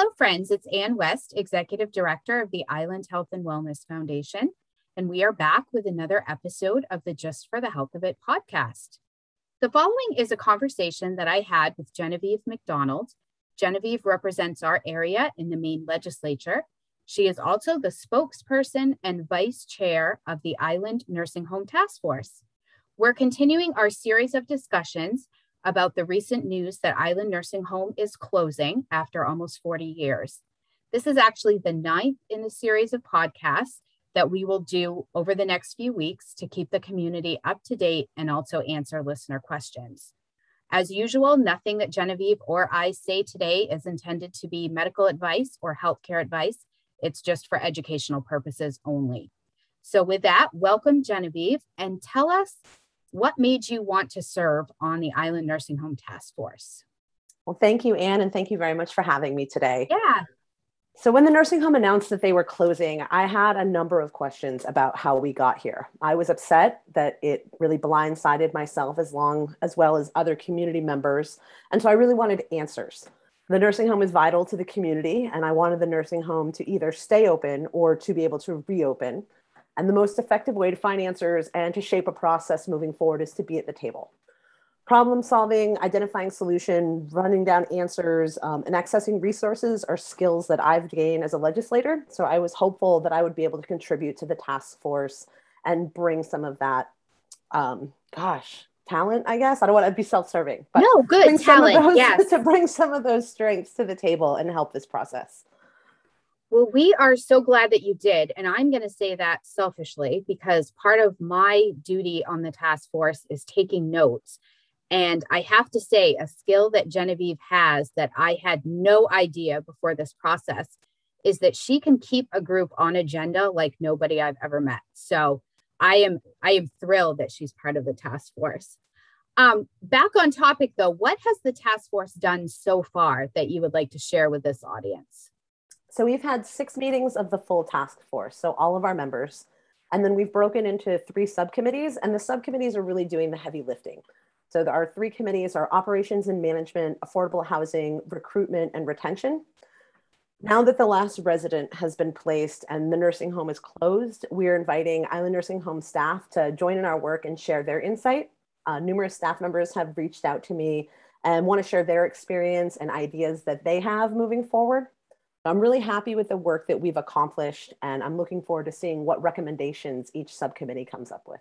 Hello, friends. It's Ann West, Executive Director of the Island Health and Wellness Foundation, and we are back with another episode of the Just for the Health of It podcast. The following is a conversation that I had with Genevieve McDonald. Genevieve represents our area in the Maine legislature. She is also the spokesperson and vice chair of the Island Nursing Home Task Force. We're continuing our series of discussions about the recent news that Island Nursing Home is closing after almost 40 years. This is actually the ninth in a series of podcasts that we will do over the next few weeks to keep the community up to date and also answer listener questions. As usual, nothing that Genevieve or I say today is intended to be medical advice or healthcare advice. It's just for educational purposes only. So, with that, welcome, Genevieve, and tell us what made you want to serve on the Island Nursing Home Task Force? Well, thank you, Anne, and thank you very much for having me today. Yeah. So, when the nursing home announced that they were closing, I had a number of questions about how we got here. I was upset that it really blindsided myself as long as well as other community members. And so I really wanted answers. The nursing home is vital to the community, and I wanted the nursing home to either stay open or to be able to reopen. And the most effective way to find answers and to shape a process moving forward is to be at the table. Problem solving, identifying solution, running down answers, um, and accessing resources are skills that I've gained as a legislator. So I was hopeful that I would be able to contribute to the task force and bring some of that, um, gosh, talent, I guess. I don't want to be self-serving, but no, good talent. Those, yes. to bring some of those strengths to the table and help this process. Well, we are so glad that you did. And I'm going to say that selfishly because part of my duty on the task force is taking notes. And I have to say, a skill that Genevieve has that I had no idea before this process is that she can keep a group on agenda like nobody I've ever met. So I am I am thrilled that she's part of the task force. Um, back on topic though, what has the task force done so far that you would like to share with this audience? So we've had six meetings of the full task force, so all of our members. And then we've broken into three subcommittees, and the subcommittees are really doing the heavy lifting. So our three committees are operations and management, affordable housing, recruitment, and retention. Now that the last resident has been placed and the nursing home is closed, we are inviting Island Nursing Home staff to join in our work and share their insight. Uh, numerous staff members have reached out to me and want to share their experience and ideas that they have moving forward. I'm really happy with the work that we've accomplished, and I'm looking forward to seeing what recommendations each subcommittee comes up with.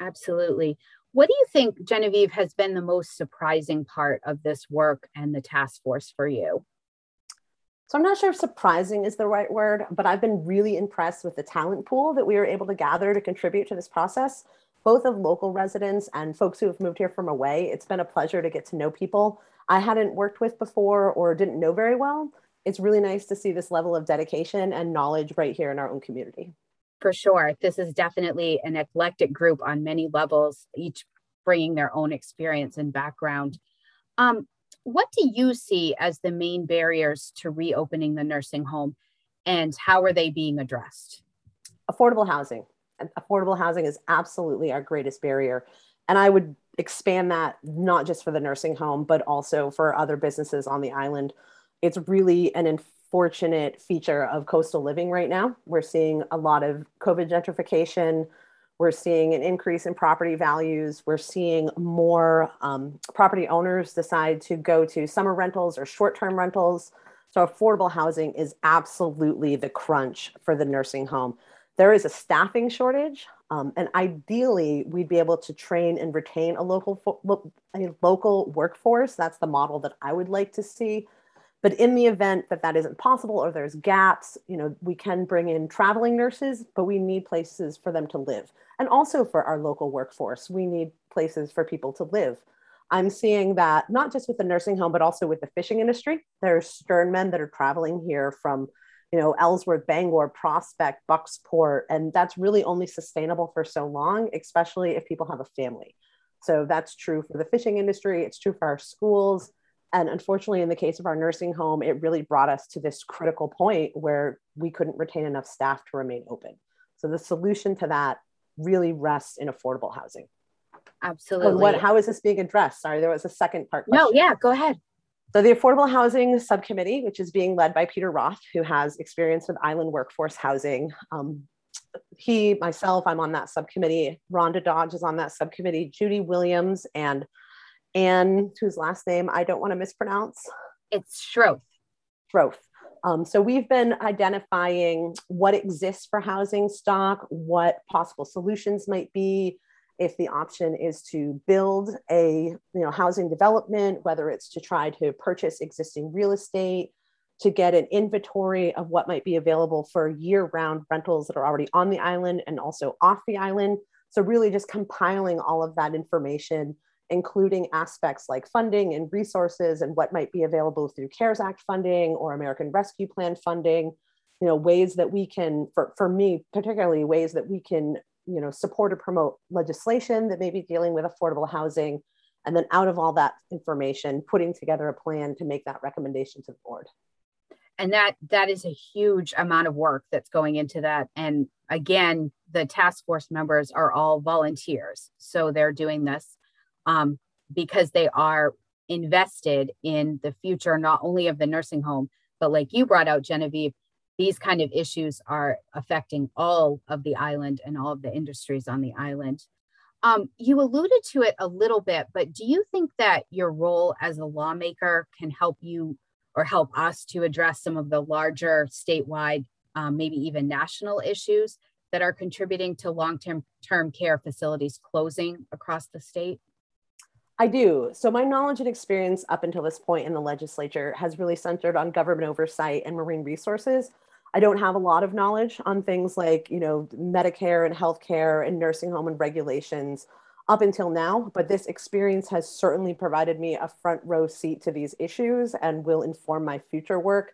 Absolutely. What do you think, Genevieve, has been the most surprising part of this work and the task force for you? So I'm not sure if surprising is the right word, but I've been really impressed with the talent pool that we were able to gather to contribute to this process, both of local residents and folks who have moved here from away. It's been a pleasure to get to know people I hadn't worked with before or didn't know very well it's really nice to see this level of dedication and knowledge right here in our own community. For sure. This is definitely an eclectic group on many levels, each bringing their own experience and background. Um, what do you see as the main barriers to reopening the nursing home and how are they being addressed? Affordable housing. Affordable housing is absolutely our greatest barrier. And I would expand that not just for the nursing home, but also for other businesses on the island it's really an unfortunate feature of coastal living right now. We're seeing a lot of COVID gentrification. We're seeing an increase in property values. We're seeing more um, property owners decide to go to summer rentals or short term rentals. So, affordable housing is absolutely the crunch for the nursing home. There is a staffing shortage, um, and ideally, we'd be able to train and retain a local, a local workforce. That's the model that I would like to see. But in the event that that isn't possible or there's gaps, you know, we can bring in traveling nurses, but we need places for them to live. And also for our local workforce, we need places for people to live. I'm seeing that not just with the nursing home, but also with the fishing industry. There There's sternmen that are traveling here from, you know, Ellsworth, Bangor, Prospect, Bucksport, and that's really only sustainable for so long, especially if people have a family. So that's true for the fishing industry. It's true for our schools and unfortunately, in the case of our nursing home, it really brought us to this critical point where we couldn't retain enough staff to remain open. So the solution to that really rests in affordable housing. Absolutely. what? How is this being addressed? Sorry, there was a second part. Question. No, yeah, go ahead. So, the Affordable Housing Subcommittee, which is being led by Peter Roth, who has experience with island workforce housing. Um, he, myself, I'm on that subcommittee. Rhonda Dodge is on that subcommittee. Judy Williams and Anne, whose last name I don't want to mispronounce. It's Schroth. Schroth. Um, so we've been identifying what exists for housing stock, what possible solutions might be, if the option is to build a you know housing development whether it's to try to purchase existing real estate to get an inventory of what might be available for year-round rentals that are already on the island and also off the island so really just compiling all of that information including aspects like funding and resources and what might be available through cares act funding or american rescue plan funding you know ways that we can for, for me particularly ways that we can you know, support or promote legislation that may be dealing with affordable housing. And then out of all that information, putting together a plan to make that recommendation to the board. And that that is a huge amount of work that's going into that. And again, the task force members are all volunteers. So they're doing this um, because they are invested in the future, not only of the nursing home, but like you brought out, Genevieve, these kind of issues are affecting all of the island and all of the industries on the island. Um, you alluded to it a little bit, but do you think that your role as a lawmaker can help you or help us to address some of the larger statewide, um, maybe even national issues that are contributing to long-term term care facilities closing across the state? I do. So, my knowledge and experience up until this point in the legislature has really centered on government oversight and marine resources, I don't have a lot of knowledge on things like, you know, Medicare and healthcare and nursing home and regulations up until now, but this experience has certainly provided me a front row seat to these issues and will inform my future work.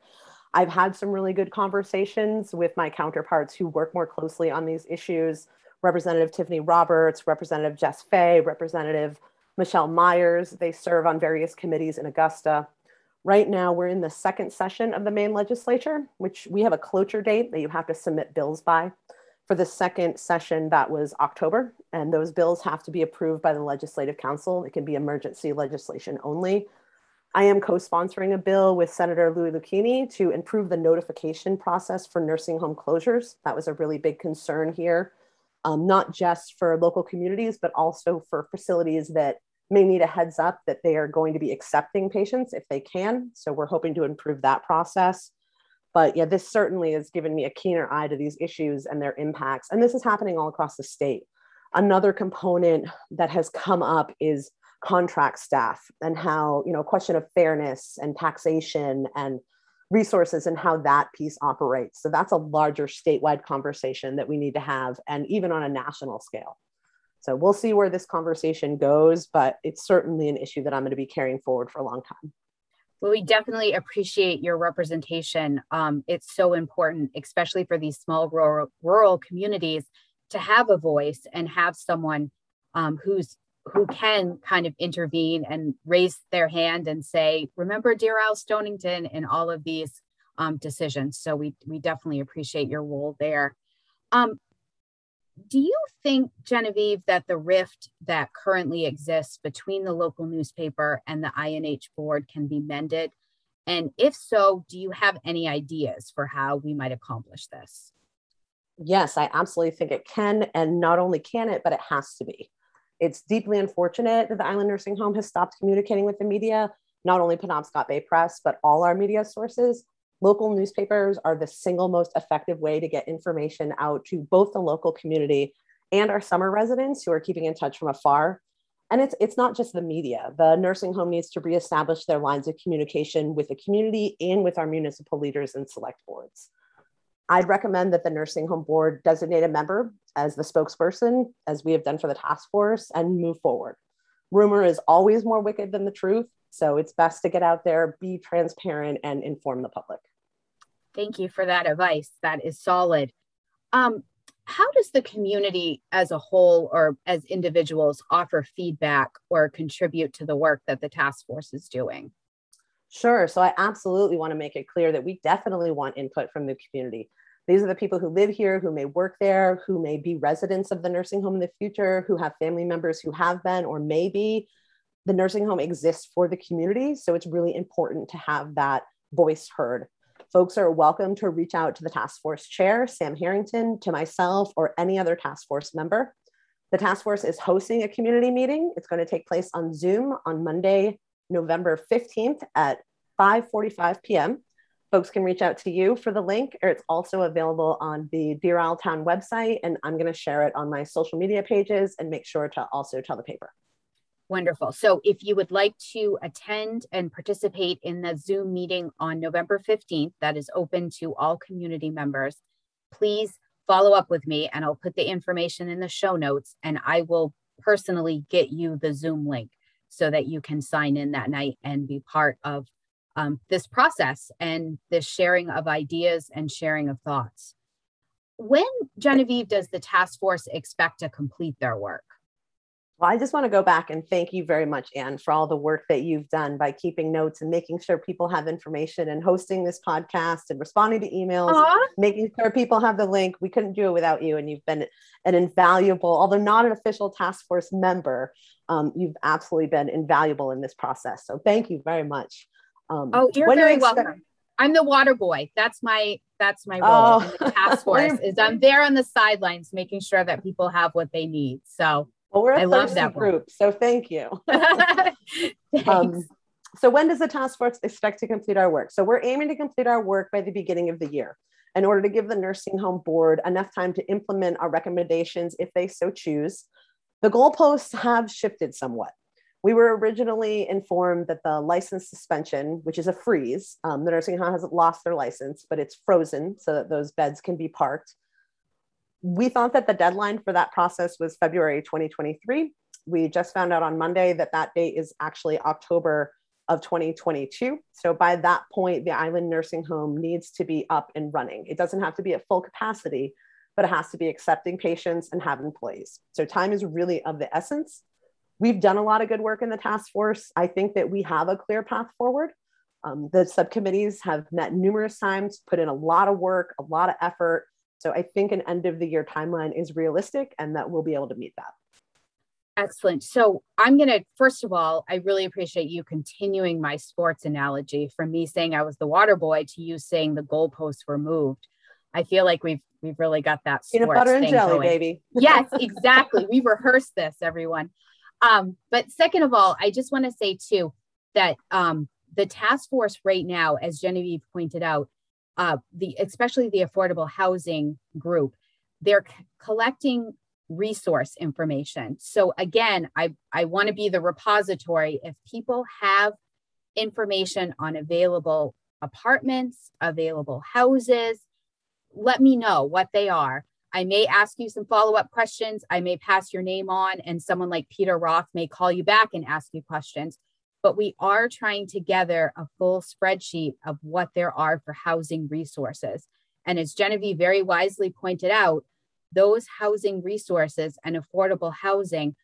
I've had some really good conversations with my counterparts who work more closely on these issues Representative Tiffany Roberts, Representative Jess Fay, Representative Michelle Myers. They serve on various committees in Augusta. Right now, we're in the second session of the Maine legislature, which we have a cloture date that you have to submit bills by. For the second session, that was October, and those bills have to be approved by the Legislative Council. It can be emergency legislation only. I am co-sponsoring a bill with Senator Louis Luchini to improve the notification process for nursing home closures. That was a really big concern here, um, not just for local communities, but also for facilities that may need a heads up that they are going to be accepting patients if they can. So we're hoping to improve that process. But yeah, this certainly has given me a keener eye to these issues and their impacts. And this is happening all across the state. Another component that has come up is contract staff and how, you know, question of fairness and taxation and resources and how that piece operates. So that's a larger statewide conversation that we need to have, and even on a national scale. So we'll see where this conversation goes, but it's certainly an issue that I'm going to be carrying forward for a long time. Well, we definitely appreciate your representation. Um, it's so important, especially for these small rural, rural communities, to have a voice and have someone um, who's who can kind of intervene and raise their hand and say, "Remember, Deer Isle Stonington," in all of these um, decisions. So we we definitely appreciate your role there. Um, do you think, Genevieve, that the rift that currently exists between the local newspaper and the INH board can be mended? And if so, do you have any ideas for how we might accomplish this? Yes, I absolutely think it can. And not only can it, but it has to be. It's deeply unfortunate that the Island Nursing Home has stopped communicating with the media, not only Penobscot Bay Press, but all our media sources local newspapers are the single most effective way to get information out to both the local community and our summer residents who are keeping in touch from afar. And it's, it's not just the media. The nursing home needs to reestablish their lines of communication with the community and with our municipal leaders and select boards. I'd recommend that the nursing home board designate a member as the spokesperson, as we have done for the task force, and move forward. Rumor is always more wicked than the truth, so it's best to get out there, be transparent, and inform the public. Thank you for that advice. That is solid. Um, how does the community as a whole or as individuals offer feedback or contribute to the work that the task force is doing? Sure. So I absolutely want to make it clear that we definitely want input from the community. These are the people who live here, who may work there, who may be residents of the nursing home in the future, who have family members who have been or may be the nursing home exists for the community. So it's really important to have that voice heard. Folks are welcome to reach out to the task force chair, Sam Harrington, to myself, or any other task force member. The task force is hosting a community meeting. It's going to take place on Zoom on Monday, November 15th at 5:45 p.m. Folks can reach out to you for the link, or it's also available on the Deer Isle Town website, and I'm going to share it on my social media pages and make sure to also tell the paper. Wonderful. So if you would like to attend and participate in the Zoom meeting on November 15th, that is open to all community members, please follow up with me and I'll put the information in the show notes and I will personally get you the Zoom link so that you can sign in that night and be part of um, this process and this sharing of ideas and sharing of thoughts. When, Genevieve, does the task force expect to complete their work? Well, I just want to go back and thank you very much, Anne, for all the work that you've done by keeping notes and making sure people have information and hosting this podcast and responding to emails, Aww. making sure people have the link. We couldn't do it without you. And you've been an invaluable, although not an official task force member, um, you've absolutely been invaluable in this process. So thank you very much. Um, oh, you're very expect- welcome. I'm the water boy. That's my that's my role oh. in the task force. is I'm there on the sidelines, making sure that people have what they need. So well, we're a I that group, so thank you. um, so when does the task force expect to complete our work? So we're aiming to complete our work by the beginning of the year in order to give the nursing home board enough time to implement our recommendations if they so choose. The goalposts have shifted somewhat. We were originally informed that the license suspension, which is a freeze, um, the nursing home hasn't lost their license, but it's frozen so that those beds can be parked. We thought that the deadline for that process was February 2023. We just found out on Monday that that date is actually October of 2022. So by that point, the island nursing home needs to be up and running. It doesn't have to be at full capacity, but it has to be accepting patients and have employees. So time is really of the essence. We've done a lot of good work in the task force. I think that we have a clear path forward. Um, the subcommittees have met numerous times, put in a lot of work, a lot of effort. So I think an end of the year timeline is realistic and that we'll be able to meet that. Excellent. So I'm going to, first of all, I really appreciate you continuing my sports analogy from me saying I was the water boy to you saying the goalposts were moved. I feel like we've we've really got that peanut butter and jelly, going. baby. yes, exactly. we rehearsed this, everyone. Um, but second of all, I just want to say too that um, the task force right now, as Genevieve pointed out, uh, the especially the affordable housing group, they're c- collecting resource information. So again, I I want to be the repository. If people have information on available apartments, available houses, let me know what they are. I may ask you some follow up questions. I may pass your name on, and someone like Peter Roth may call you back and ask you questions. But we are trying to gather a full spreadsheet of what there are for housing resources. And as Genevieve very wisely pointed out, those housing resources and affordable housing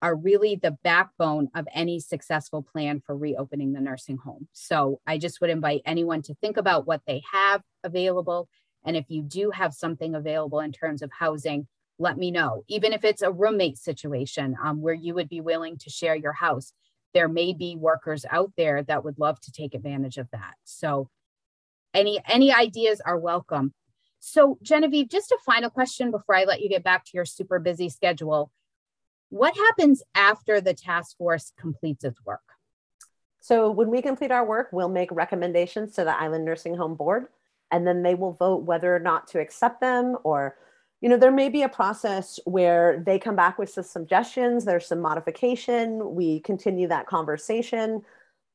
are really the backbone of any successful plan for reopening the nursing home. So I just would invite anyone to think about what they have available and if you do have something available in terms of housing, let me know. Even if it's a roommate situation um, where you would be willing to share your house, there may be workers out there that would love to take advantage of that. So any any ideas are welcome. So Genevieve, just a final question before I let you get back to your super busy schedule. What happens after the task force completes its work? So when we complete our work, we'll make recommendations to the Island Nursing Home Board and then they will vote whether or not to accept them or you know there may be a process where they come back with some suggestions there's some modification we continue that conversation.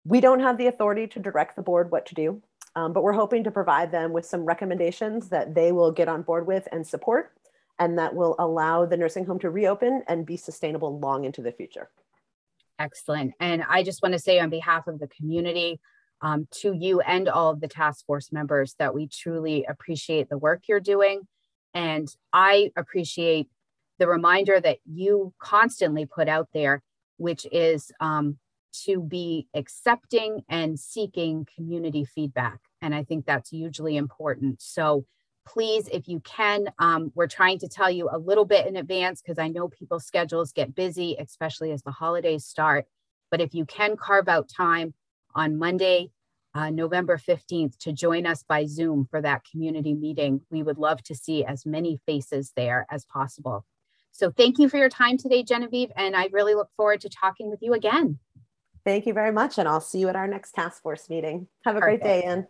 We don't have the authority to direct the board what to do um, but we're hoping to provide them with some recommendations that they will get on board with and support and that will allow the nursing home to reopen and be sustainable long into the future. Excellent. And i just want to say on behalf of the community um, to you and all of the task force members that we truly appreciate the work you're doing. And I appreciate the reminder that you constantly put out there, which is um, to be accepting and seeking community feedback. And I think that's hugely important. So please, if you can, um, we're trying to tell you a little bit in advance because I know people's schedules get busy, especially as the holidays start But if you can carve out time on Monday, uh, November 15th, to join us by Zoom for that community meeting, we would love to see as many faces there as possible. So thank you for your time today, Genevieve, and I really look forward to talking with you again. Thank you very much, and I'll see you at our next task force meeting. Have a Perfect. great day, Anne.